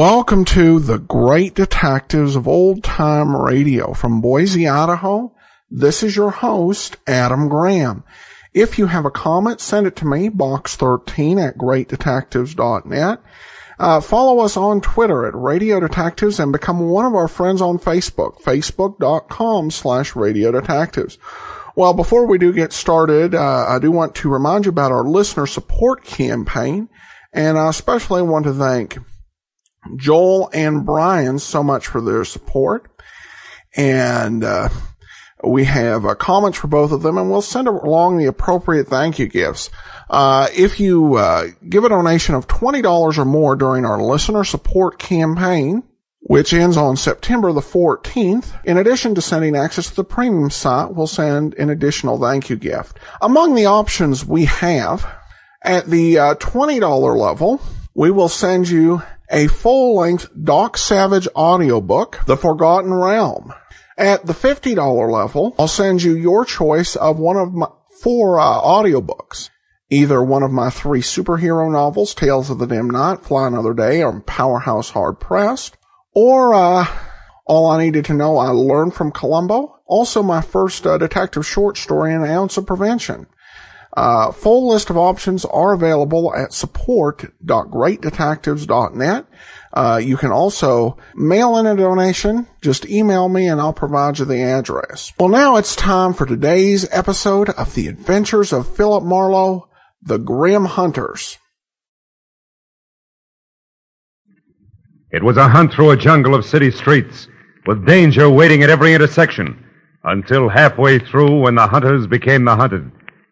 Welcome to the Great Detectives of Old Time Radio from Boise, Idaho. This is your host, Adam Graham. If you have a comment, send it to me, box13 at greatdetectives.net. Uh, follow us on Twitter at Radio Detectives and become one of our friends on Facebook, facebook.com slash Radio Detectives. Well, before we do get started, uh, I do want to remind you about our listener support campaign, and I especially want to thank Joel and Brian so much for their support. And, uh, we have uh, comments for both of them and we'll send along the appropriate thank you gifts. Uh, if you, uh, give a donation of $20 or more during our listener support campaign, which ends on September the 14th. In addition to sending access to the premium site, we'll send an additional thank you gift. Among the options we have, at the uh, $20 level, we will send you a full-length Doc Savage audiobook, The Forgotten Realm. At the $50 level, I'll send you your choice of one of my four uh, audiobooks. Either one of my three superhero novels, Tales of the Dim Knight, Fly Another Day, or Powerhouse Hard Pressed, or uh, All I Needed to Know I Learned from Columbo, also my first uh, detective short story, An Ounce of Prevention. Uh, full list of options are available at support.greatdetectives.net. Uh, you can also mail in a donation. Just email me and I'll provide you the address. Well, now it's time for today's episode of The Adventures of Philip Marlowe, The Grim Hunters. It was a hunt through a jungle of city streets, with danger waiting at every intersection, until halfway through when the hunters became the hunted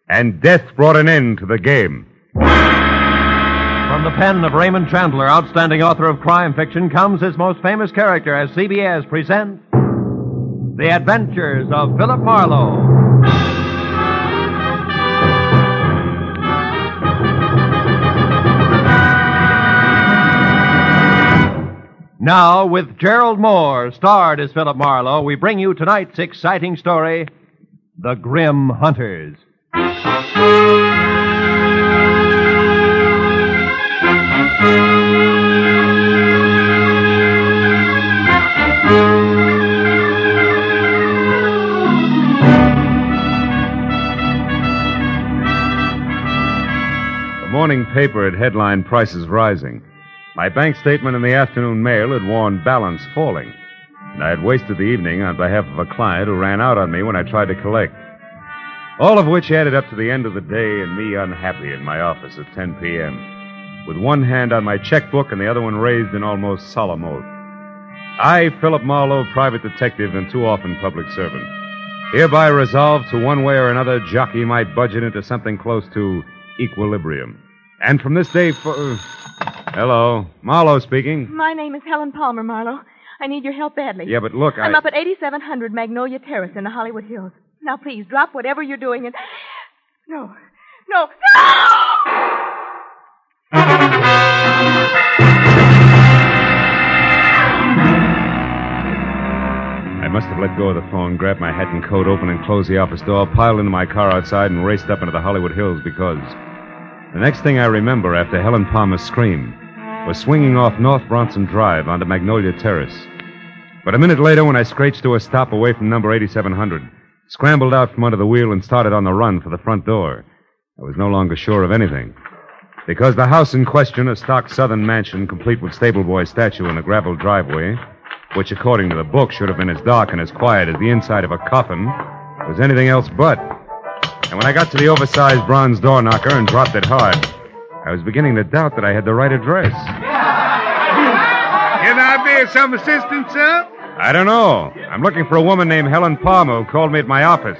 and death brought an end to the game. From the pen of Raymond Chandler, outstanding author of crime fiction, comes his most famous character as CBS presents The Adventures of Philip Marlowe. Now, with Gerald Mohr, starred as Philip Marlowe, we bring you tonight's exciting story The Grim Hunters. The morning paper had headlined prices rising. My bank statement in the afternoon mail had warned balance falling. And I had wasted the evening on behalf of a client who ran out on me when I tried to collect. All of which added up to the end of the day and me unhappy in my office at 10 p.m., with one hand on my checkbook and the other one raised in almost solemn oath. I, Philip Marlowe, private detective and too often public servant, hereby resolve to one way or another jockey my budget into something close to equilibrium. And from this day for. Hello. Marlowe speaking. My name is Helen Palmer, Marlowe. I need your help badly. Yeah, but look, I'm I. up at 8700 Magnolia Terrace in the Hollywood Hills. Now, please, drop whatever you're doing and. No. No. I must have let go of the phone, grabbed my hat and coat, opened and closed the office door, piled into my car outside, and raced up into the Hollywood Hills because the next thing I remember after Helen Palmer's scream was swinging off North Bronson Drive onto Magnolia Terrace. But a minute later, when I scratched to a stop away from number 8700, scrambled out from under the wheel and started on the run for the front door, I was no longer sure of anything. Because the house in question, a stock southern mansion complete with stable boy statue and a gravel driveway, which according to the book should have been as dark and as quiet as the inside of a coffin, was anything else but. And when I got to the oversized bronze door knocker and dropped it hard, I was beginning to doubt that I had the right address. Can I be of some assistance, sir? I don't know. I'm looking for a woman named Helen Palmer who called me at my office.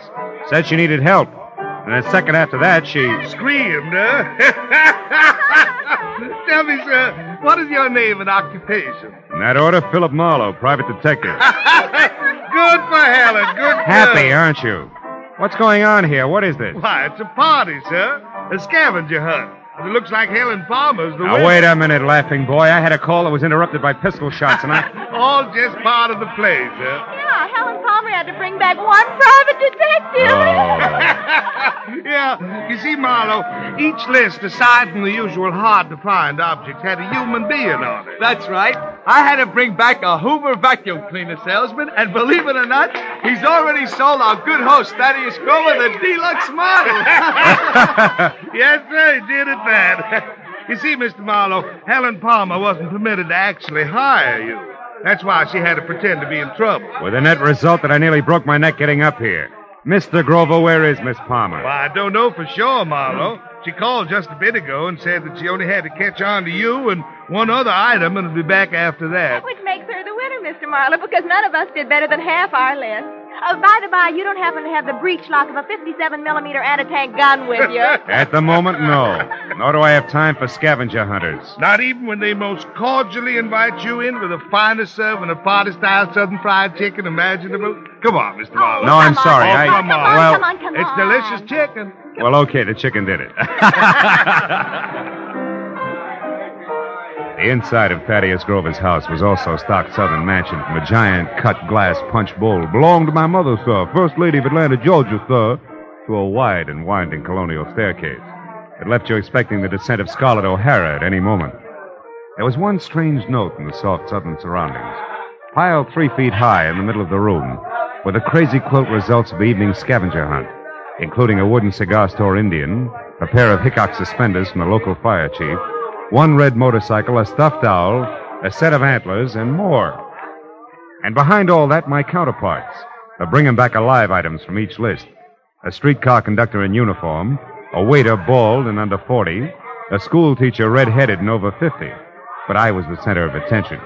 Said she needed help. And a second after that, she. Screamed, huh? Tell me, sir, what is your name and occupation? In that order, Philip Marlowe, private detective. Good for Helen. Good for Happy, aren't you? What's going on here? What is this? Why, it's a party, sir. A scavenger hunt. It looks like Helen Palmer's the Now, winner. wait a minute, laughing boy. I had a call that was interrupted by pistol shots, and I. All just part of the play, sir. Yeah, Helen Palmer had to bring back one private detective. Oh. yeah, you see, Marlowe, each list, aside from the usual hard to find objects, had a human being on it. That's right. I had to bring back a Hoover vacuum cleaner salesman, and believe it or not, he's already sold our good host, Thaddeus Grover, the deluxe model. yes, sir, he did it bad. You see, Mr. Marlowe, Helen Palmer wasn't permitted to actually hire you. That's why she had to pretend to be in trouble. With the net result that I nearly broke my neck getting up here. Mr. Grover, where is Miss Palmer? Well, I don't know for sure, Marlowe. She called just a bit ago and said that she only had to catch on to you and one other item and will be back after that. Which makes her the winner, Mr. Marlowe, because none of us did better than half our list. Oh, by the by, you don't happen to have the breech lock of a 57 millimeter anti-tank gun with you. At the moment, no. Nor do I have time for scavenger hunters. Not even when they most cordially invite you in with the finest serving of party-style southern fried chicken imaginable. Come on, Mr. Marlowe. Oh, no, I'm sorry. Oh, I- come on. well- come on, come It's delicious chicken. Well, okay, the chicken did it. the inside of Thaddeus Grover's house was also stock southern mansion from a giant cut glass punch bowl. Belonged to my mother, sir, First Lady of Atlanta, Georgia, sir, to a wide and winding colonial staircase. It left you expecting the descent of Scarlett O'Hara at any moment. There was one strange note in the soft southern surroundings. Piled three feet high in the middle of the room were the crazy quilt results of the evening scavenger hunt, including a wooden cigar store Indian, a pair of Hickok suspenders from the local fire chief, one red motorcycle, a stuffed owl, a set of antlers, and more. And behind all that, my counterparts, the bring 'em back alive items from each list. A streetcar conductor in uniform, a waiter bald and under 40, a schoolteacher red-headed and over 50. But I was the center of attention.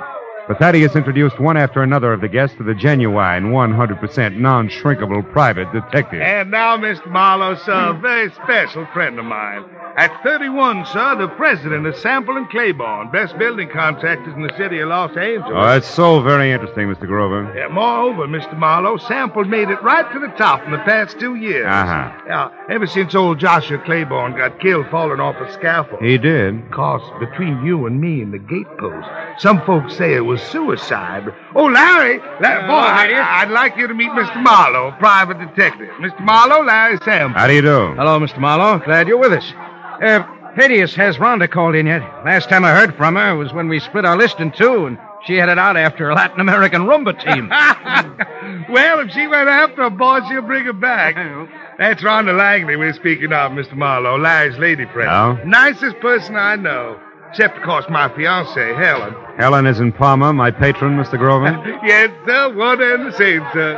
But Thaddeus introduced one after another of the guests to the genuine, 100% non-shrinkable private detective. And now, Mr. Marlowe, sir, a very special friend of mine. At 31, sir, the president of Sample and Claiborne, best building contractors in the city of Los Angeles. Oh, that's so very interesting, Mr. Grover. Yeah, moreover, Mr. Marlowe, Sample made it right to the top in the past two years. Uh-huh. Yeah, ever since old Joshua Claiborne got killed falling off a scaffold. He did. Cause between you and me and the gatepost, some folks say it was suicide. Oh, Larry, Larry boy, I, would like you to meet Mr. Marlowe, private detective. Mr. Marlowe, Larry Sample. How do you do? Hello, Mr. Marlowe. Glad you're with us. Uh, Thaddeus, has Rhonda called in yet? Last time I heard from her was when we split our list in two, and she headed out after a Latin American rumba team. well, if she went after a boy, she'll bring her back. That's Rhonda Langley we're speaking of, Mr. Marlowe, Larry's lady friend. Oh? Nicest person I know. Except, of course, my fiancée, Helen. Helen is in Palmer, my patron, Mr. Grover. yes, sir, one and the same, sir.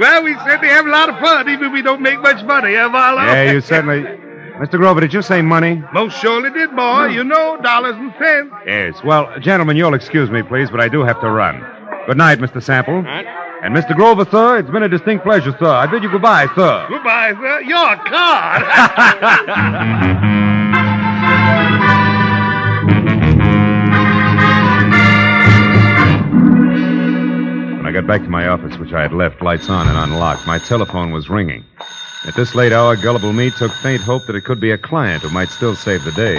Well, we certainly have a lot of fun, even if we don't make much money, eh, Marlowe? yeah, you certainly. Mr. Grover, did you say money? Most surely did, boy. You know, dollars and cents. Yes. Well, gentlemen, you'll excuse me, please, but I do have to run. Good night, Mr. Sample. And Mr. Grover, sir, it's been a distinct pleasure, sir. I bid you goodbye, sir. Goodbye, sir. You're a card. got back to my office, which I had left lights on and unlocked, my telephone was ringing. At this late hour, gullible me took faint hope that it could be a client who might still save the day.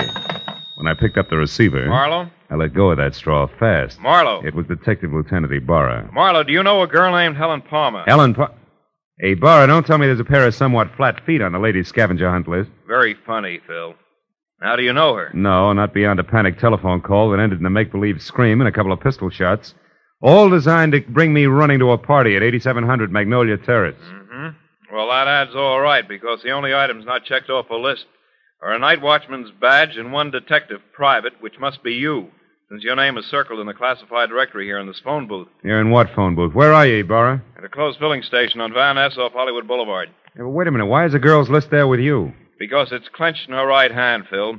When I picked up the receiver, Marlowe? I let go of that straw fast. Marlowe. It was Detective Lieutenant Ibarra. Marlowe, do you know a girl named Helen Palmer? Helen pa- Hey, Ibarra, don't tell me there's a pair of somewhat flat feet on the ladies' scavenger hunt list. Very funny, Phil. How do you know her? No, not beyond a panic telephone call that ended in a make believe scream and a couple of pistol shots. All designed to bring me running to a party at 8700 Magnolia Terrace. Mm-hmm. Well, that adds all right, because the only items not checked off a list are a night watchman's badge and one detective private, which must be you, since your name is circled in the classified directory here in this phone booth You're in what phone booth? Where are you, Ibarra? at a closed filling station on Van Ness off Hollywood Boulevard. Yeah, but wait a minute. Why is the girl's list there with you? Because it's clenched in her right hand, Phil,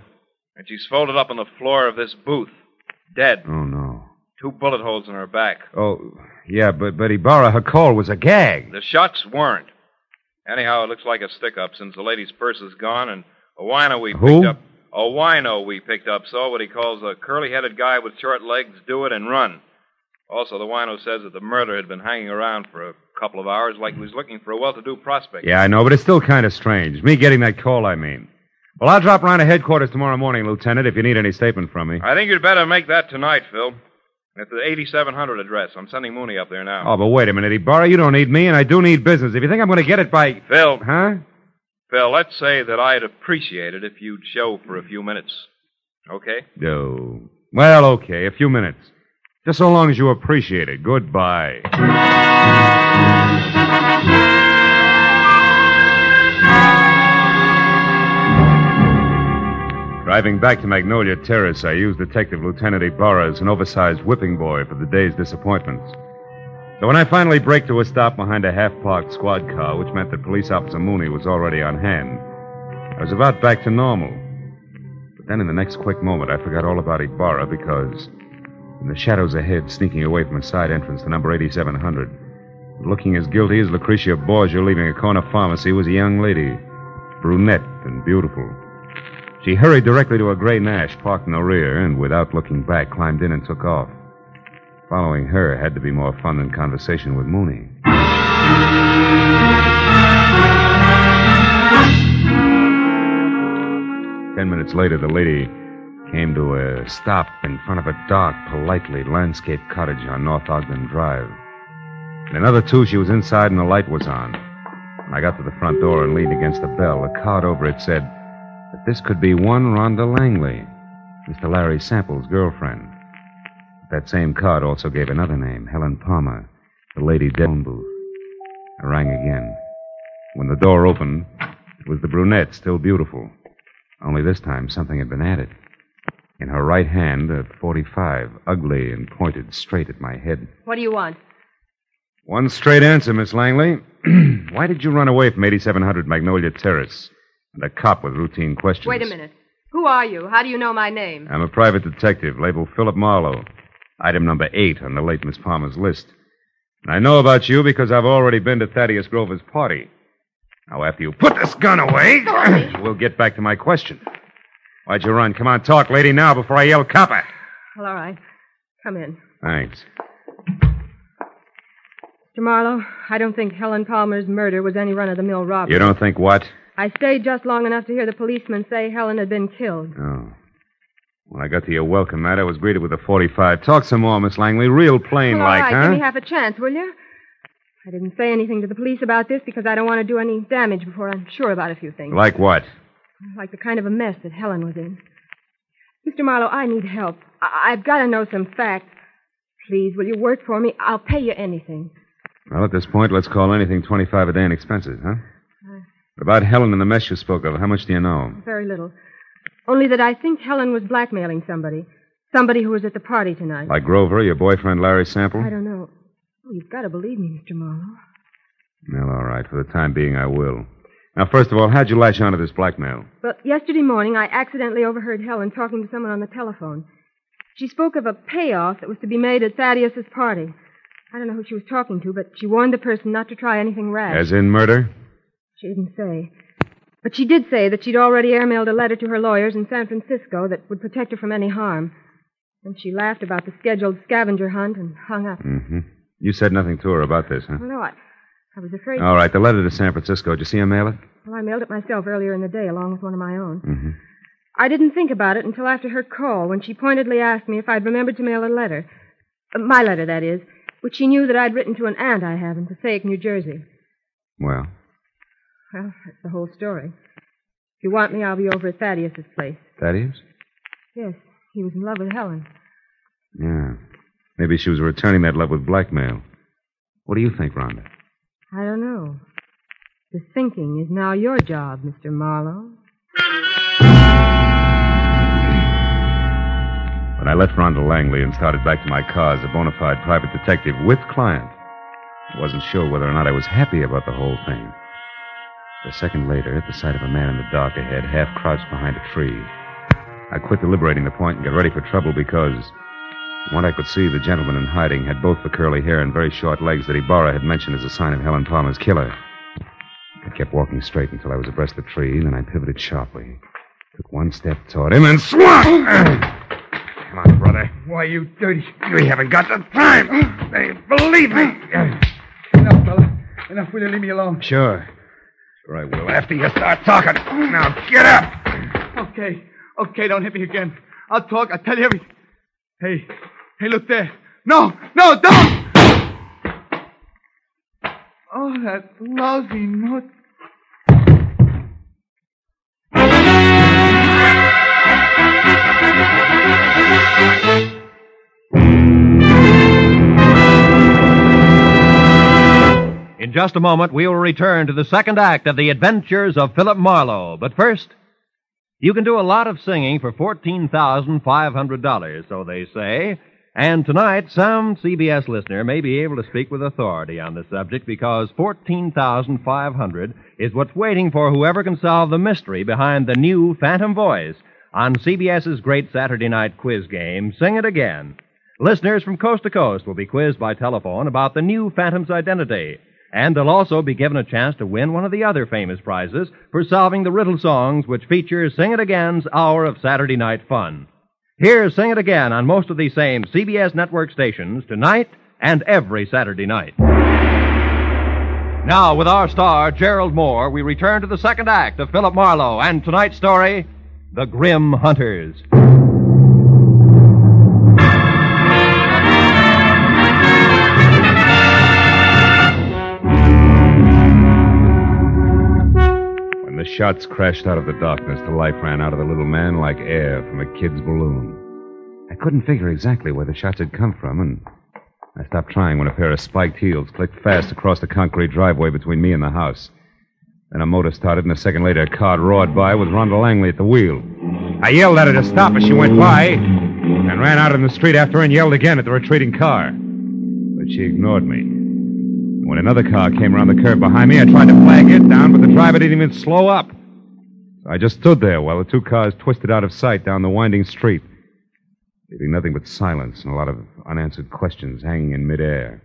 and she's folded up on the floor of this booth, dead. Oh, no. Two bullet holes in her back. Oh, yeah, but, but Ibarra, her call was a gag. The shots weren't. Anyhow, it looks like a stick up since the lady's purse is gone and a wino we Who? picked up. A wino we picked up saw what he calls a curly headed guy with short legs do it and run. Also, the wino says that the murderer had been hanging around for a couple of hours like he was looking for a well to do prospect. Yeah, I know, but it's still kind of strange. Me getting that call, I mean. Well, I'll drop around to headquarters tomorrow morning, Lieutenant, if you need any statement from me. I think you'd better make that tonight, Phil. At the 8700 address. I'm sending Mooney up there now. Oh, but wait a minute, Ibarra. You don't need me, and I do need business. If you think I'm going to get it by. Phil, Huh? Phil, let's say that I'd appreciate it if you'd show for a few minutes. Okay? No. Well, okay, a few minutes. Just so long as you appreciate it. Goodbye. Driving back to Magnolia Terrace, I used Detective Lieutenant Ibarra as an oversized whipping boy for the day's disappointments. So when I finally braked to a stop behind a half-parked squad car, which meant that Police Officer Mooney was already on hand, I was about back to normal. But then in the next quick moment, I forgot all about Ibarra because in the shadows ahead, sneaking away from a side entrance to number 8700, looking as guilty as Lucretia Borgia leaving a corner pharmacy, was a young lady, brunette and beautiful. She hurried directly to a gray Nash parked in the rear and, without looking back, climbed in and took off. Following her had to be more fun than conversation with Mooney. Ten minutes later, the lady came to a stop in front of a dark, politely landscaped cottage on North Ogden Drive. In another two, she was inside and the light was on. When I got to the front door and leaned against the bell, a card over it said that this could be one Rhonda Langley, Mr. Larry Sample's girlfriend. That same card also gave another name, Helen Palmer, the lady phone booth. I rang again. When the door opened, it was the brunette, still beautiful. Only this time something had been added. In her right hand, a 45, ugly and pointed straight at my head. What do you want? One straight answer, Miss Langley. Why did you run away from 8700 Magnolia Terrace? And a cop with routine questions. Wait a minute. Who are you? How do you know my name? I'm a private detective, labeled Philip Marlowe. Item number eight on the late Miss Palmer's list. And I know about you because I've already been to Thaddeus Grover's party. Now, after you put this gun away, we'll get back to my question. Why'd you run? Come on, talk, lady, now before I yell copper. Well, all right. Come in. Thanks. Mr. Marlowe, I don't think Helen Palmer's murder was any run of the mill robbery. You don't think what? I stayed just long enough to hear the policeman say Helen had been killed. Oh. When I got to your welcome mat, I was greeted with a 45. Talk some more, Miss Langley. Real plain Well, like, right, huh? give me half a chance, will you? I didn't say anything to the police about this because I don't want to do any damage before I'm sure about a few things. Like what? Like the kind of a mess that Helen was in. Mr. Marlowe, I need help. I- I've got to know some facts. Please, will you work for me? I'll pay you anything. Well, at this point, let's call anything 25 a day in expenses, huh? About Helen and the mess you spoke of, how much do you know? Very little. Only that I think Helen was blackmailing somebody. Somebody who was at the party tonight. Like Grover, your boyfriend Larry Sample? I don't know. Oh, you've got to believe me, Mr. Marlowe. Well, all right. For the time being, I will. Now, first of all, how'd you latch onto this blackmail? Well, yesterday morning I accidentally overheard Helen talking to someone on the telephone. She spoke of a payoff that was to be made at Thaddeus's party. I don't know who she was talking to, but she warned the person not to try anything rash. As in murder? She didn't say. But she did say that she'd already airmailed a letter to her lawyers in San Francisco that would protect her from any harm. And she laughed about the scheduled scavenger hunt and hung up. Mm-hmm. You said nothing to her about this, huh? Well, no, I, I was afraid. All right, the letter to San Francisco. Did you see her mail it? Well, I mailed it myself earlier in the day, along with one of my own. Mm-hmm. I didn't think about it until after her call, when she pointedly asked me if I'd remembered to mail a letter. Uh, my letter, that is, which she knew that I'd written to an aunt I have in Passaic, New Jersey. Well, Well, that's the whole story. If you want me, I'll be over at Thaddeus's place. Thaddeus? Yes, he was in love with Helen. Yeah. Maybe she was returning that love with blackmail. What do you think, Rhonda? I don't know. The thinking is now your job, Mr. Marlowe. When I left Rhonda Langley and started back to my car as a bona fide private detective with client, I wasn't sure whether or not I was happy about the whole thing. A second later, at the sight of a man in the dark ahead, half crouched behind a tree, I quit deliberating the point and got ready for trouble because, from what I could see, the gentleman in hiding had both the curly hair and very short legs that Ibarra had mentioned as a sign of Helen Palmer's killer. I kept walking straight until I was abreast the tree, then I pivoted sharply, took one step toward him, and swung! Come on, brother. Why, you dirty. We haven't got the time. They believe me. Enough, fella. Enough. Will you leave me alone? Sure. Sure I will. After you start talking. Now get up. Okay. Okay, don't hit me again. I'll talk. I'll tell you everything. Hey. Hey, look there. No, no, don't! Oh, that lousy note. In just a moment, we will return to the second act of The Adventures of Philip Marlowe. But first, you can do a lot of singing for $14,500, so they say. And tonight, some CBS listener may be able to speak with authority on the subject because 14500 is what's waiting for whoever can solve the mystery behind the new Phantom Voice on CBS's great Saturday night quiz game, Sing It Again. Listeners from coast to coast will be quizzed by telephone about the new Phantom's identity. And they'll also be given a chance to win one of the other famous prizes for solving the riddle songs which feature Sing It Again's hour of Saturday night fun. Here's Sing It Again on most of these same CBS network stations tonight and every Saturday night. Now, with our star, Gerald Mohr, we return to the second act of Philip Marlowe and tonight's story, The Grim Hunters. Shots crashed out of the darkness, the life ran out of the little man like air from a kid's balloon. I couldn't figure exactly where the shots had come from, and I stopped trying when a pair of spiked heels clicked fast across the concrete driveway between me and the house. Then a motor started, and a second later, a car roared by with Rhonda Langley at the wheel. I yelled at her to stop as she went by, and ran out in the street after her and yelled again at the retreating car. But she ignored me. When another car came around the curve behind me, I tried to flag it down, but the driver didn't even slow up. So I just stood there while the two cars twisted out of sight down the winding street, leaving nothing but silence and a lot of unanswered questions hanging in midair.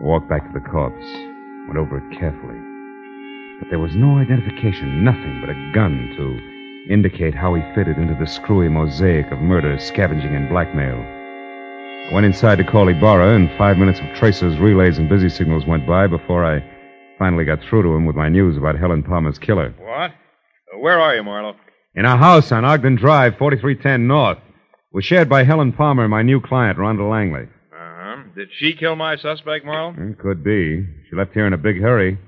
I walked back to the corpse, went over it carefully. But there was no identification, nothing but a gun to indicate how he fitted into the screwy mosaic of murder, scavenging, and blackmail. I went inside to call Ibarra, and five minutes of tracers, relays, and busy signals went by before I finally got through to him with my news about Helen Palmer's killer. What? Where are you, Marlowe? In a house on Ogden Drive, 4310 North. Was shared by Helen Palmer and my new client, Rhonda Langley. Uh-huh. Did she kill my suspect, Marlowe? Eh, Could be. She left here in a big hurry.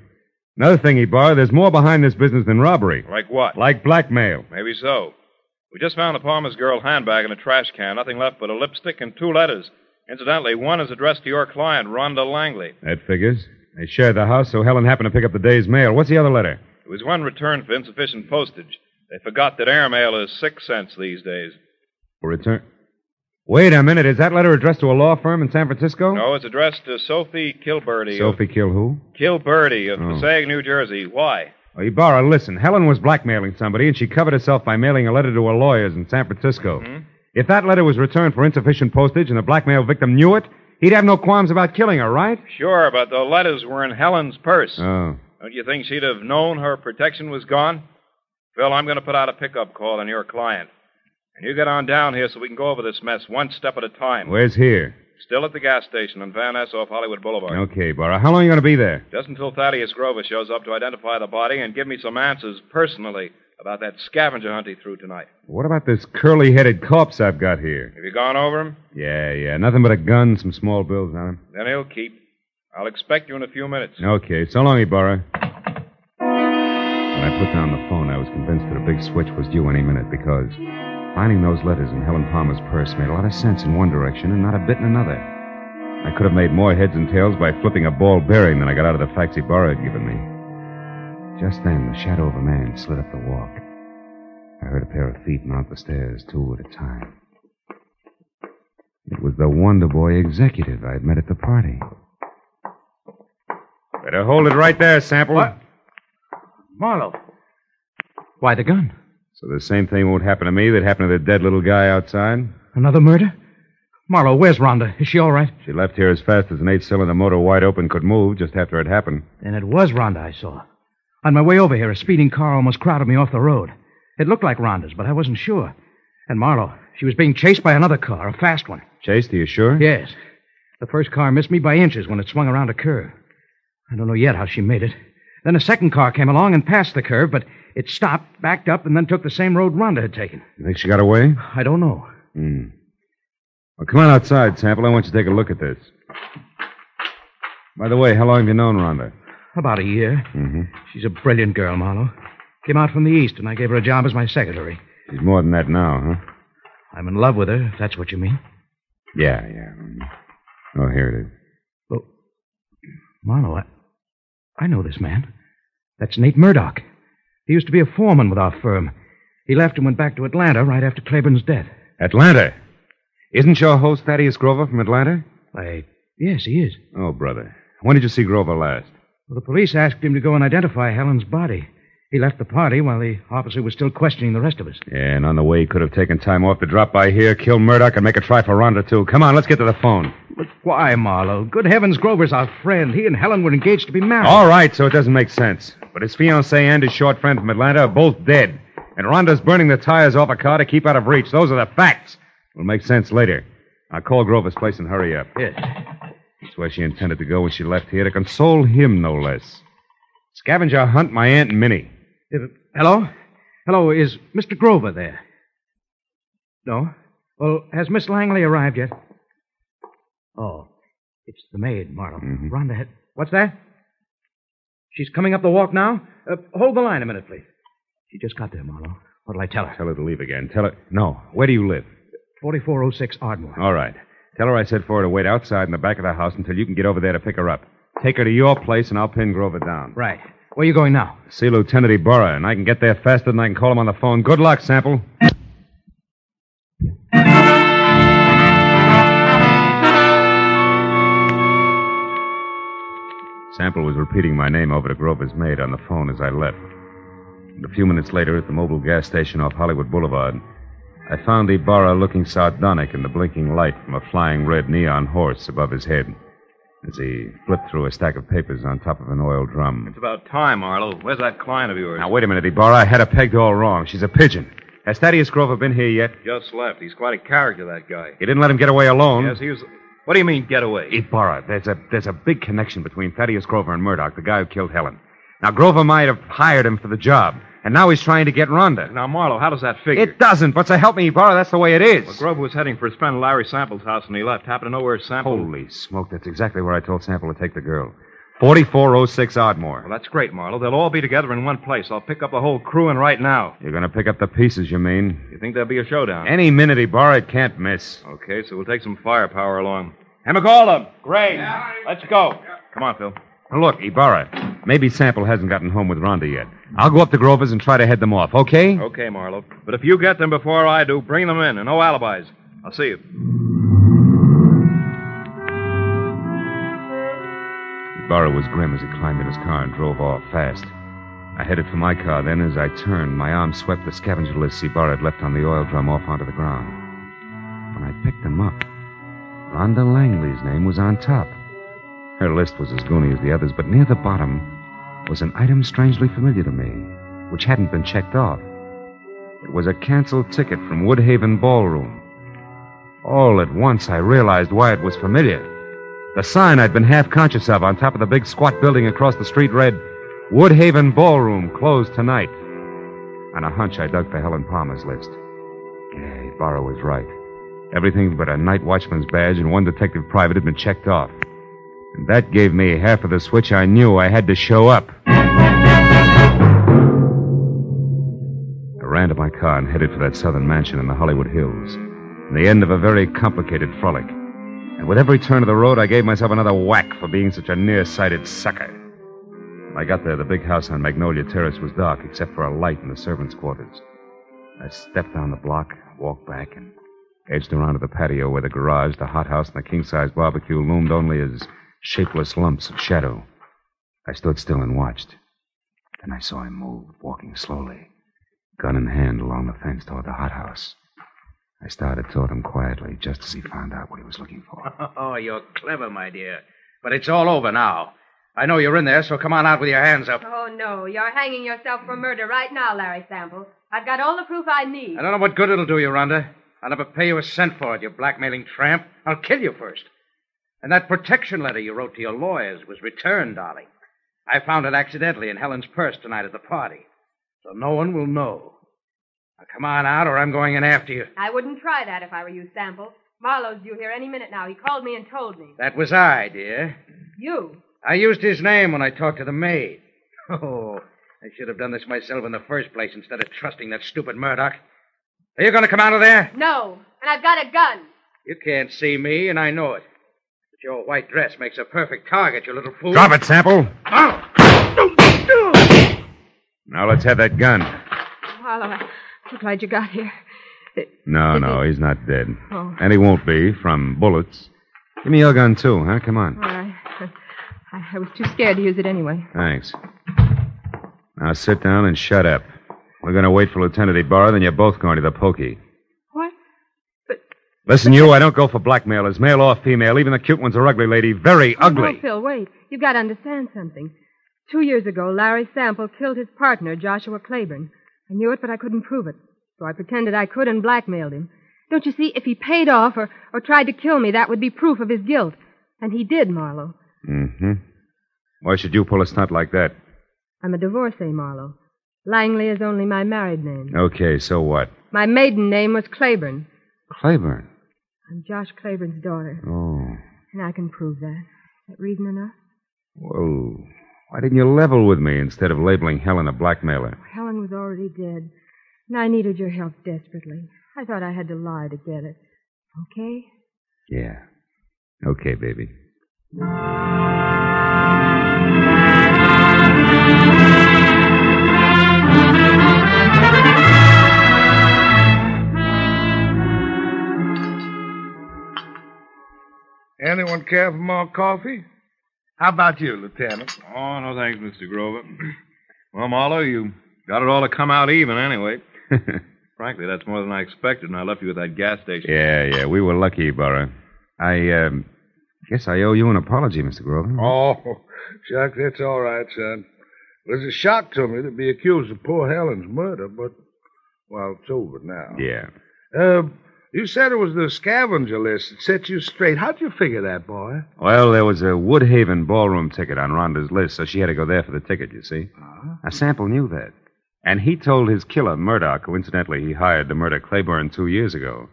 Another thing, Ibarra, there's more behind this business than robbery. Like what? Like blackmail. Maybe so. We just found the Palmer's girl handbag in a trash can. Nothing left but a lipstick and two letters. Incidentally, one is addressed to your client, Rhonda Langley. That figures. They shared the house, so Helen happened to pick up the day's mail. What's the other letter? It was one returned for insufficient postage. They forgot that airmail is six cents these days. Return. Wait a minute. Is that letter addressed to a law firm in San Francisco? No, it's addressed to Sophie Kilberty. Sophie kill who? Of, Kilberty of Oh. Passaic, New Jersey. Why? Oh, Ibarra, listen. Helen was blackmailing somebody, and she covered herself by mailing a letter to her lawyers in San Francisco. Mhm. If that letter was returned for insufficient postage and the blackmail victim knew it, he'd have no qualms about killing her, right? Sure, but the letters were in Helen's purse. Oh. Don't you think she'd have known her protection was gone? Phil, I'm going to put out a pickup call on your client. And you get on down here so we can go over this mess one step at a time. Where's here? Still at the gas station on Van Ness off Hollywood Boulevard. Okay, Ibarra. How long are you going to be there? Just until Thaddeus Grover shows up to identify the body and give me some answers personally about that scavenger hunt he threw tonight. What about this curly-headed corpse I've got here? Have you gone over him? Yeah, yeah. Nothing but a gun, some small bills on him. Then he'll keep. I'll expect you in a few minutes. Okay, so long, Ibarra. When I put down the phone, I was convinced that a big switch was due any minute because finding those letters in Helen Palmer's purse made a lot of sense in one direction and not a bit in another. I could have made more heads and tails by flipping a ball bearing than I got out of the facts Ibarra had given me. Just then, the shadow of a man slid up the walk. I heard a pair of feet mount the stairs, two at a time. It was the Wonder Boy executive I'd met at the party. Better hold it right there, Sample. What? Marlowe. Why the gun? So the same thing won't happen to me that happened to the dead little guy outside? Another murder? Marlowe, where's Rhonda? Is she all right? She left here as fast as an eight-cylinder motor wide open could move just after it happened. Then it was Rhonda I saw. On my way over here, a speeding car almost crowded me off the road. It looked like Rhonda's, but I wasn't sure. And Marlowe, she was being chased by another car, a fast one. Chased, are you sure? Yes. The first car missed me by inches when it swung around a curve. I don't know yet how she made it. Then a second car came along and passed the curve, but it stopped, backed up, and then took the same road Rhonda had taken. You think she got away? I don't know. Hmm. Well, come on outside, Sample. I want you to take a look at this. By the way, how long have you known Rhonda? About a year. Mm-hmm. She's a brilliant girl, Marlowe. Came out from the East, and I gave her a job as my secretary. She's more than that now, huh? I'm in love with her, if that's what you mean. Yeah, yeah. Oh, here it is. Well, Marlowe, I, I know this man. That's Nate Murdoch. He used to be a foreman with our firm. He left and went back to Atlanta right after Claiborne's death. Atlanta. Isn't your host Thaddeus Grover from Atlanta? Why, yes, he is. Oh, brother. When did you see Grover last? Well, the police asked him to go and identify Helen's body. He left the party while the officer was still questioning the rest of us. Yeah, and on the way he could have taken time off to drop by here, kill Murdoch, and make a try for Rhonda, too. Come on, let's get to the phone. But why, Marlowe? Good heavens, Grover's our friend. He and Helen were engaged to be married. All right, so it doesn't make sense. But his fiancée and his short friend from Atlanta are both dead. And Rhonda's burning the tires off a car to keep out of reach. Those are the facts. Will make sense later. I'll call Grover's place and hurry up. Yes. That's where she intended to go when she left here, to console him, no less. Scavenger hunt my Aunt Minnie. Uh, hello? Hello, is Mr. Grover there? No? Well, has Miss Langley arrived yet? Oh, it's the maid, Marlowe. Mhm. Rhonda had... What's that? She's coming up the walk now? Uh, hold the line a minute, please. She just got there, Marlowe. What'll I tell her? Tell her to leave again. Tell her. No. Where do you live? 4406 Ardmore. All right. Tell her I said for her to wait outside in the back of the house until you can get over there to pick her up. Take her to your place, and I'll pin Grover down. Right. Where are you going now? See Lieutenant Ibarra, and I can get there faster than I can call him on the phone. Good luck, Sample. Sample was repeating my name over to Grover's maid on the phone as I left. And a few minutes later, at the Mobil gas station off Hollywood Boulevard, I found Ibarra looking sardonic in the blinking light from a flying red neon horse above his head as he flipped through a stack of papers on top of an oil drum. It's about time, Arlo. Where's that client of yours? Now, wait a minute, Ibarra. I had her pegged all wrong. She's a pigeon. Has Thaddeus Grover been here yet? Just left. He's quite a character, that guy. You didn't let him get away alone. Yes, he was. What do you mean, get away? Ibarra, there's a there's a big connection between Thaddeus Grover and Murdoch, the guy who killed Helen. Now, Grover might have hired him for the job, and now he's trying to get Rhonda. Now, Marlowe, how does that figure? It doesn't, but so help me, Ibarra, that's the way it is. Well, Grover was heading for his friend Larry Sample's house, and he left. Happened to know where Sample. Holy smoke, that's exactly where I told Sample to take the girl. 4406 Ardmore. Well, that's great, Marlowe. They'll all be together in one place. I'll pick up the whole crew in right now. You're going to pick up the pieces, you mean? You think there'll be a showdown? Any minute, Ibarra, it can't miss. Okay, so we'll take some firepower along. Hemagalda, Gray, let's go. Come on, Phil. Look, Ibarra, maybe Sample hasn't gotten home with Rhonda yet. I'll go up to Grover's and try to head them off, okay? Okay, Marlowe. But if you get them before I do, bring them in, and no alibis. I'll see you. Ibarra was grim as he climbed in his car and drove off fast. I headed for my car. Then, as I turned, my arm swept the scavenger list Ibarra had left on the oil drum off onto the ground. When I picked them up, Rhonda Langley's name was on top. Her list was as goony as the others, but near the bottom was an item strangely familiar to me, which hadn't been checked off. It was a canceled ticket from Woodhaven Ballroom. All at once, I realized why it was familiar. The sign I'd been half conscious of on top of the big squat building across the street read, Woodhaven Ballroom closed tonight. On a hunch, I dug for Helen Palmer's list. Yeah, Ibarra was right. Everything but a night watchman's badge and one detective private had been checked off. And that gave me half of the switch I knew I had to show up. I ran to my car and headed for that southern mansion in the Hollywood Hills. The end of a very complicated frolic. And with every turn of the road, I gave myself another whack for being such a nearsighted sucker. When I got there, the big house on Magnolia Terrace was dark, except for a light in the servants' quarters. I stepped down the block, walked back, and edged around to the patio where the garage, the hothouse, and the king size barbecue loomed only as shapeless lumps of shadow. I stood still and watched. Then I saw him move, walking slowly, gun in hand along the fence toward the hothouse. I started toward him quietly, just as he found out what he was looking for. Oh, you're clever, my dear. But it's all over now. I know you're in there, so come on out with your hands up. Oh, no. You're hanging yourself for murder right now, Larry Sample. I've got all the proof I need. I don't know what good it'll do you, Rhonda. I'll never pay you a cent for it, you blackmailing tramp. I'll kill you first. And that protection letter you wrote to your lawyers was returned, darling. I found it accidentally in Helen's purse tonight at the party. So no one will know. Now come on out, or I'm going in after you. I wouldn't try that if I were you, Sample. Marlowe's due here any minute now. He called me and told me. That was I, dear. You? I used his name when I talked to the maid. Oh, I should have done this myself in the first place instead of trusting that stupid Murdoch. Are you going to come out of there? No. And I've got a gun. You can't see me, and I know it. But your white dress makes a perfect target, you little fool. Drop it, Sample. Oh. Now let's have that gun. Marlowe, I'm so glad you got here. No, no, he's not dead. Oh. And he won't be from bullets. Give me your gun, too, huh? Come on. All right. I, I was too scared to use it anyway. Thanks. Now sit down and shut up. We're going to wait for Lieutenant Ibarra, then you're both going to the pokey. What? But. Listen, you, I don't go for blackmailers, male or female. Even the cute ones are ugly, lady. Very Oh, ugly. No, Phil, wait. You've got to understand something. Two years ago, Larry Sample killed his partner, Joshua Claiborne. I knew it, but I couldn't prove it. So I pretended I could and blackmailed him. Don't you see, if he paid off or, or tried to kill me, that would be proof of his guilt. And he did, Marlowe. Mm-hmm. Why should you pull a stunt like that? I'm a divorcee, Marlowe. Langley is only my married name. Okay, so what? My maiden name was Claiborne. Claiborne. I'm Josh Claiborne's daughter. Oh. And I can prove that. Is that reason enough? Well, why didn't you level with me instead of labeling Helen a blackmailer? Helen was already dead. And I needed your help desperately. I thought I had to lie to get it. Okay? Yeah. Okay, baby. Anyone care for more coffee? How about you, Lieutenant? Oh, no thanks, Mr. Grover. well, Marlowe, you got it all to come out even anyway. Frankly, that's more than I expected, and I left you at that gas station. yeah, yeah, we were lucky, Ibarra. I, um, guess I owe you an apology, Mr. Grover. Oh, Chuck, that's all right, son. It was a shock to me to be accused of poor Helen's murder, but, well, it's over now. Yeah. Uh, you said it was the scavenger list that set you straight. How'd you figure that, boy? Well, there was a Woodhaven ballroom ticket on Rhonda's list, so she had to go there for the ticket, you see. Uh-huh. Now, Sample knew that. And he told his killer, Murdoch, who incidentally he hired to murder Claiborne two years ago,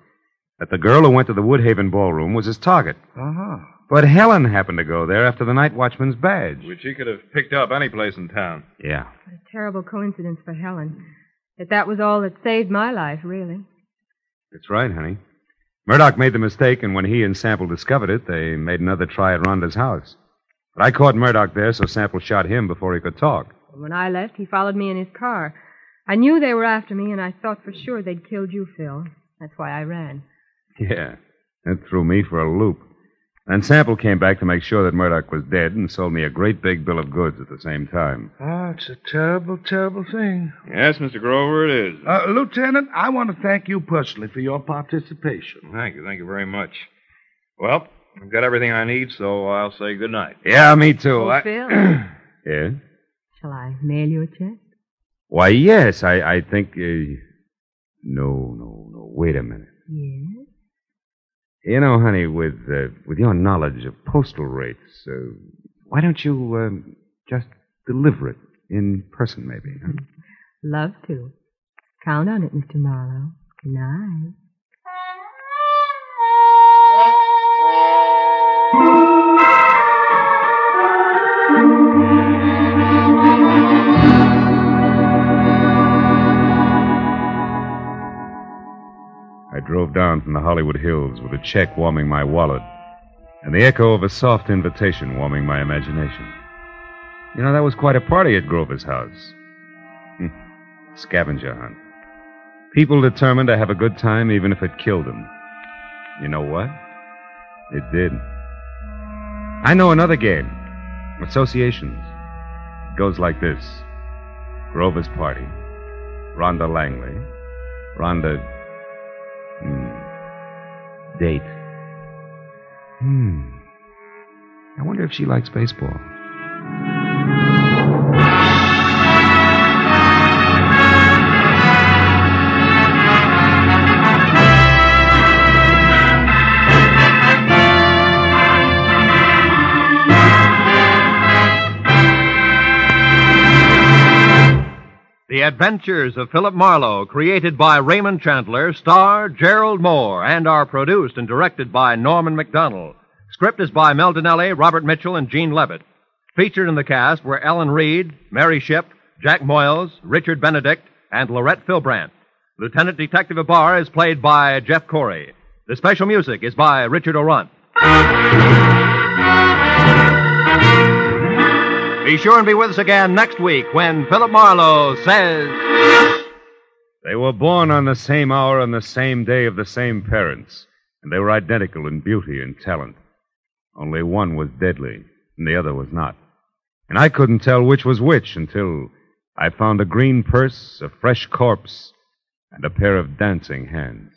that the girl who went to the Woodhaven ballroom was his target. Uh-huh. But Helen happened to go there after the night watchman's badge. Which he could have picked up any place in town. Yeah. What a terrible coincidence for Helen. Yet that was all that saved my life, really. That's right, honey. Murdoch made the mistake, and when he and Sample discovered it, they made another try at Rhonda's house. But I caught Murdoch there, so Sample shot him before he could talk. When I left, he followed me in his car. I knew they were after me, and I thought for sure they'd killed you, Phil. That's why I ran. Yeah, that threw me for a loop. And Sample came back to make sure that Murdoch was dead and sold me a great big bill of goods at the same time. Ah, it's a terrible, terrible thing. Yes, Mr. Grover, it is. Uh, Lieutenant, I want to thank you personally for your participation. Thank you, thank you very much. Well, I've got everything I need, so I'll say good night. Yeah, me too. Oh, I- Phil. yeah? Shall I mail you a check? Why, yes, I, I think. Uh... No, no, no. Wait a minute. You know, honey, with uh, with your knowledge of postal rates, uh, why don't you um, just deliver it in person, maybe? Huh? Love to. Count on it, Mr. Marlowe. Good night. Drove down from the Hollywood Hills with a check warming my wallet and the echo of a soft invitation warming my imagination. You know, that was quite a party at Grover's house. Hmm. Scavenger hunt. People determined to have a good time even if it killed them. You know what? It did. I know another game. Associations. It goes like this. Grover's party. Rhonda Langley. Rhonda. Date. Hmm. I wonder if she likes baseball. The Adventures of Philip Marlowe, created by Raymond Chandler, star Gerald Mohr, and are produced and directed by Norman Macdonnell. Script is by Mel Dinelli, Robert Mitchell, and Gene Levitt. Featured in the cast were Ellen Reed, Mary Shipp, Jack Moyles, Richard Benedict, and Lorette Philbrandt. Lieutenant Detective Ybarra is played by Jeff Corey. The special music is by Richard Aurandt. Be sure and be with us again next week when Philip Marlowe says. They were born on the same hour on the same day of the same parents, and they were identical in beauty and talent. Only one was deadly, and the other was not. And I couldn't tell which was which until I found a green purse, a fresh corpse, and a pair of dancing hands.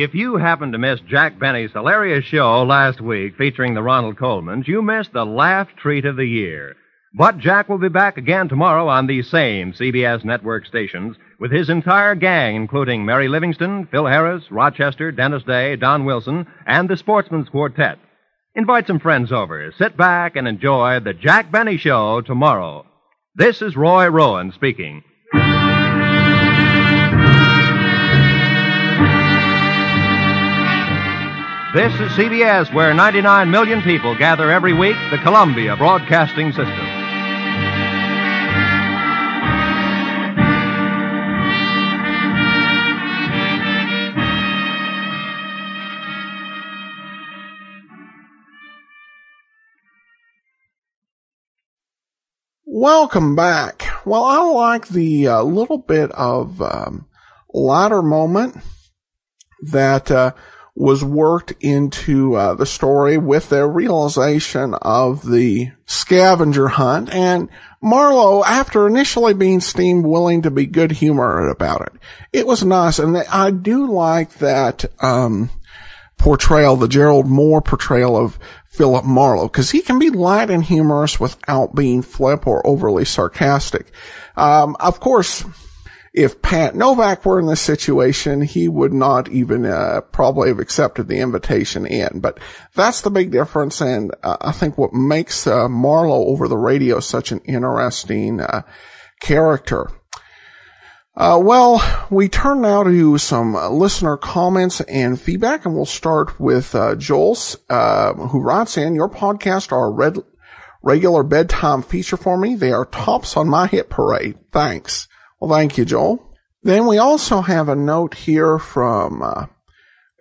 If you happened to miss Jack Benny's hilarious show last week featuring the Ronald Colemans, you missed the laugh treat of the year. But Jack will be back again tomorrow on these same CBS network stations with his entire gang, including Mary Livingstone, Phil Harris, Rochester, Dennis Day, Don Wilson, and the Sportsman's Quartet. Invite some friends over. Sit back and enjoy the Jack Benny Show tomorrow. This is Roy Rowan speaking. This is CBS, where 99 million people gather every week, the Columbia Broadcasting System. Welcome back. Well, I like the uh, little bit of um, latter moment that uh, was worked into uh, the story with their realization of the scavenger hunt and Marlowe, after initially being steamed willing to be good humored about it. It was nice. And I do like that, um, portrayal, the Gerald Mohr portrayal of Philip Marlowe, because he can be light and humorous without being flip or overly sarcastic. Um, of course, if Pat Novak were in this situation, he would not even uh, probably have accepted the invitation in. But that's the big difference, and uh, I think what makes uh, Marlowe over the radio such an interesting uh, character. Uh, well, we turn now to some listener comments and feedback, and we'll start with uh, Joel's, who writes in, "Your podcast are red." Regular bedtime feature for me. They are tops on my hit parade. Thanks. Well, thank you, Joel. Then we also have a note here from uh,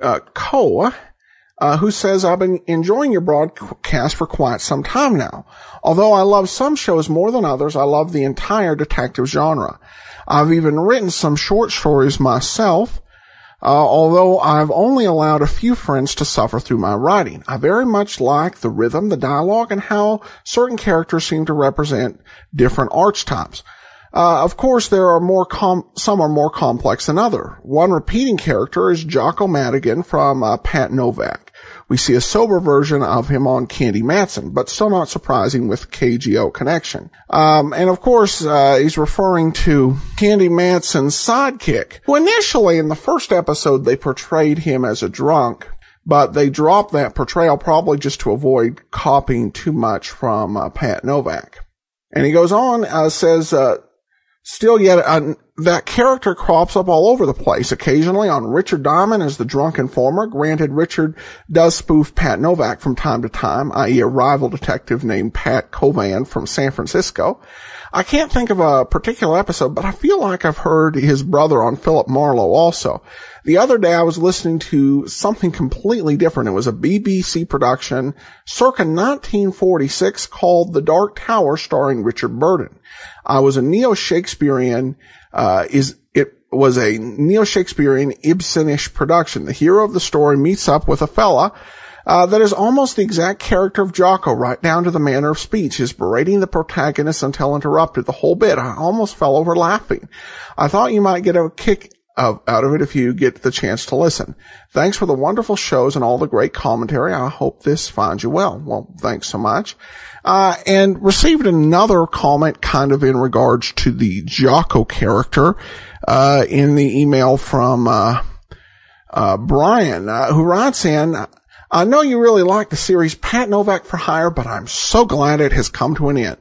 uh, Koa, uh, who says, I've been enjoying your broadcast for quite some time now. Although I love some shows more than others, I love the entire detective genre. I've even written some short stories myself, uh, although I've only allowed a few friends to suffer through my writing. I very much like the rhythm, the dialogue, and how certain characters seem to represent different archetypes. Uh, of course, there are more com- some are more complex than other. One repeating character is Jocko Madigan from uh, Pat Novak. We see a sober version of him on Candy Matson, but still not surprising with KGO connection. Um, and of course, uh, he's referring to Candy Matson's sidekick, who initially in the first episode they portrayed him as a drunk, but they dropped that portrayal probably just to avoid copying too much from uh, Pat Novak. And he goes on, uh, says, uh, Still yet, uh, that character crops up all over the place. Occasionally on Richard Diamond as the drunk informer. Granted, Richard does spoof Pat Novak from time to time, i.e. a rival detective named Pat Covan from San Francisco. I can't think of a particular episode, but I feel like I've heard his brother on Philip Marlowe also. The other day I was listening to something completely different. It was a BBC production circa 1946 called The Dark Tower starring Richard Burton uh, was a neo-Shakespearean, uh, is, it was a neo-Shakespearean Ibsenish production. The hero of the story meets up with a fella, uh, that is almost the exact character of Jocko, right down to the manner of speech. His berating the protagonist until interrupted the whole bit. I almost fell over laughing. I thought you might get a kick of, out of it if you get the chance to listen. Thanks for the wonderful shows and all the great commentary. I hope this finds you well. Well, thanks so much uh, and received another comment kind of in regards to the Jocko character, uh, in the email from, uh, Uh, Brian, uh, who writes in, I know you really like the series Pat Novak for Hire, but I'm so glad it has come to an end.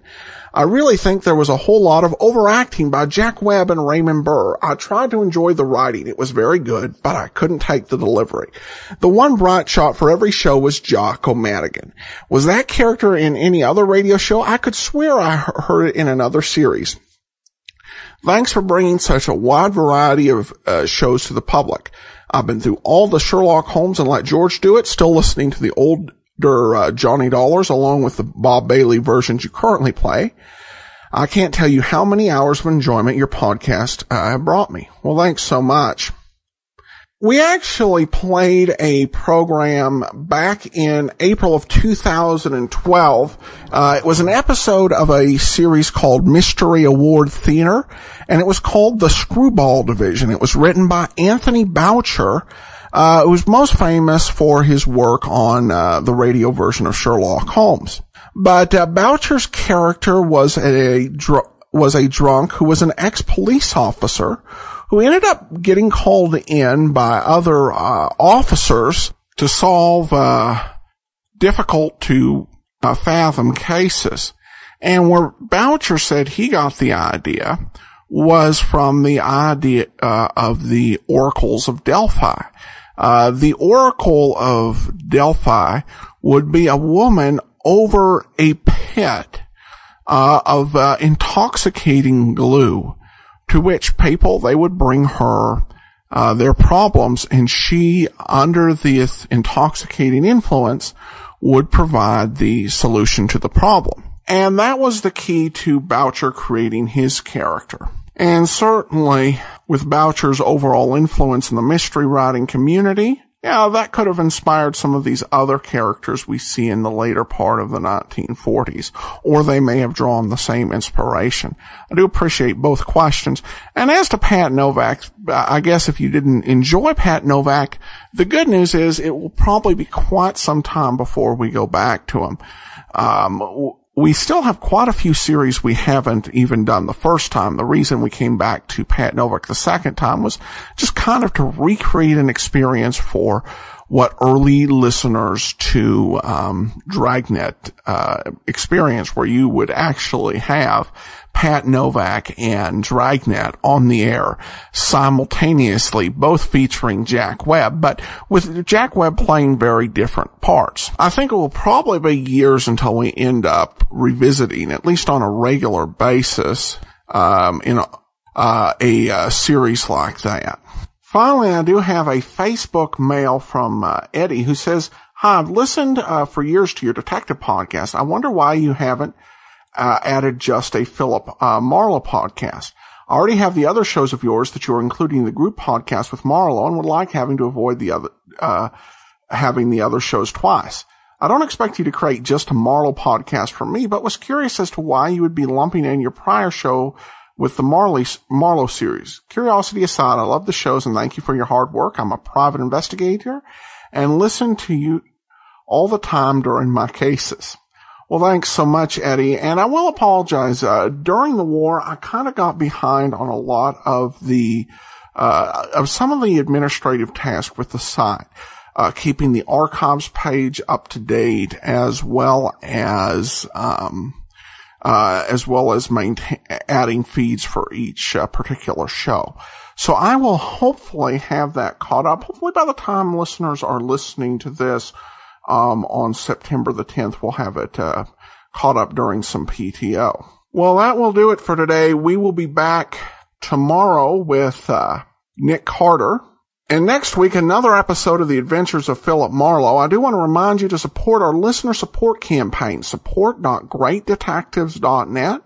I really think there was a whole lot of overacting by Jack Webb and Raymond Burr. I tried to enjoy the writing. It was very good, but I couldn't take the delivery. The one bright shot for every show was Jocko Madigan. Was that character in any other radio show? I could swear I heard it in another series. Thanks for bringing such a wide variety of uh, shows to the public. I've been through all the Sherlock Holmes and let George do it, still listening to the older uh, Johnny Dollars along with the Bob Bailey versions you currently play. I can't tell you how many hours of enjoyment your podcast uh, brought me. Well, thanks so much. We actually played a program back in April of 2012. Uh, it was an episode of a series called Mystery Award Theater, and it was called The Screwball Division. It was written by Anthony Boucher, uh, who's most famous for his work on uh, the radio version of Sherlock Holmes. But uh, Boucher's character was a dr- was a drunk who was an ex-police officer who ended up getting called in by other uh, officers to solve uh, difficult to uh, fathom cases. And where Boucher said he got the idea was from the idea uh, of the oracles of Delphi. Uh, the oracle of Delphi would be a woman over a pit uh, of intoxicating glue to which people, they would bring her uh, their problems and she, under this intoxicating influence, would provide the solution to the problem. And that was the key to Boucher creating his character. And certainly with Boucher's overall influence in the mystery writing community, yeah, that could have inspired some of these other characters we see in the later part of the 1940s, or they may have drawn the same inspiration. I do appreciate both questions. And as to Pat Novak, I guess if you didn't enjoy Pat Novak, the good news is it will probably be quite some time before we go back to him. Um, we still have quite a few series we haven't even done the first time. The reason we came back to Pat Novak the second time was just kind of to recreate an experience for what early listeners to um, Dragnet uh, experience, where you would actually have Pat Novak and Dragnet on the air simultaneously, both featuring Jack Webb, but with Jack Webb playing very different parts. I think it will probably be years until we end up revisiting, at least on a regular basis, um, in a, uh, a, a uh, series like that. Finally, I do have a Facebook mail from uh, Eddie who says, Hi, I've listened uh, for years to your detective podcast. I wonder why you haven't uh, added just a Philip uh, Marlowe podcast. I already have the other shows of yours that you're including in the group podcast with Marlowe and would like having to avoid the other, uh, having the other shows twice. I don't expect you to create just a Marlowe podcast for me, but was curious as to why you would be lumping in your prior show with the Marley, Marlowe series. Curiosity aside, I love the shows and thank you for your hard work. I'm a private investigator and listen to you all the time during my cases. Well, thanks so much, Eddie. And I will apologize. Uh, during the war, I kind of got behind on a lot of the, uh, of some of the administrative tasks with the site. Uh, keeping the archives page up to date as well as, um, uh, as well as maintain, adding feeds for each uh, particular show. So I will hopefully have that caught up. Hopefully by the time listeners are listening to this, um, on September the 10th, we'll have it, uh, caught up during some PTO. Well, that will do it for today. We will be back tomorrow with, uh, Nick Carter and next week, another episode of the Adventures of Philip Marlowe. I do want to remind you to support our listener support campaign, support.greatdetectives.net.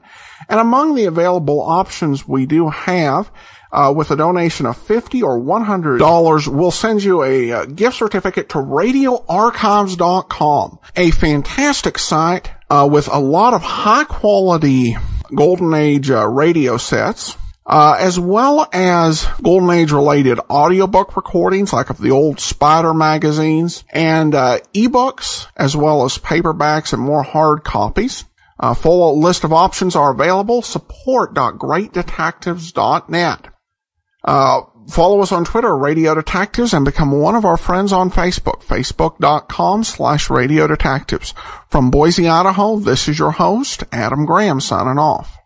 And among the available options we do have, uh, with a donation of 50 or $100, we'll send you a uh, gift certificate to radioarchives.com, a fantastic site uh, with a lot of high quality golden age uh, radio sets uh, as well as Golden Age related audiobook recordings like of the old Spider magazines and uh, ebooks as well as paperbacks and more hard copies. A full list of options are available. Support.greatdetectives.net. Uh, Follow us on Twitter, Radio Detectives, and become one of our friends on Facebook, facebook.com slash Radio Detectives. From Boise, Idaho, this is your host, Adam Graham, signing off.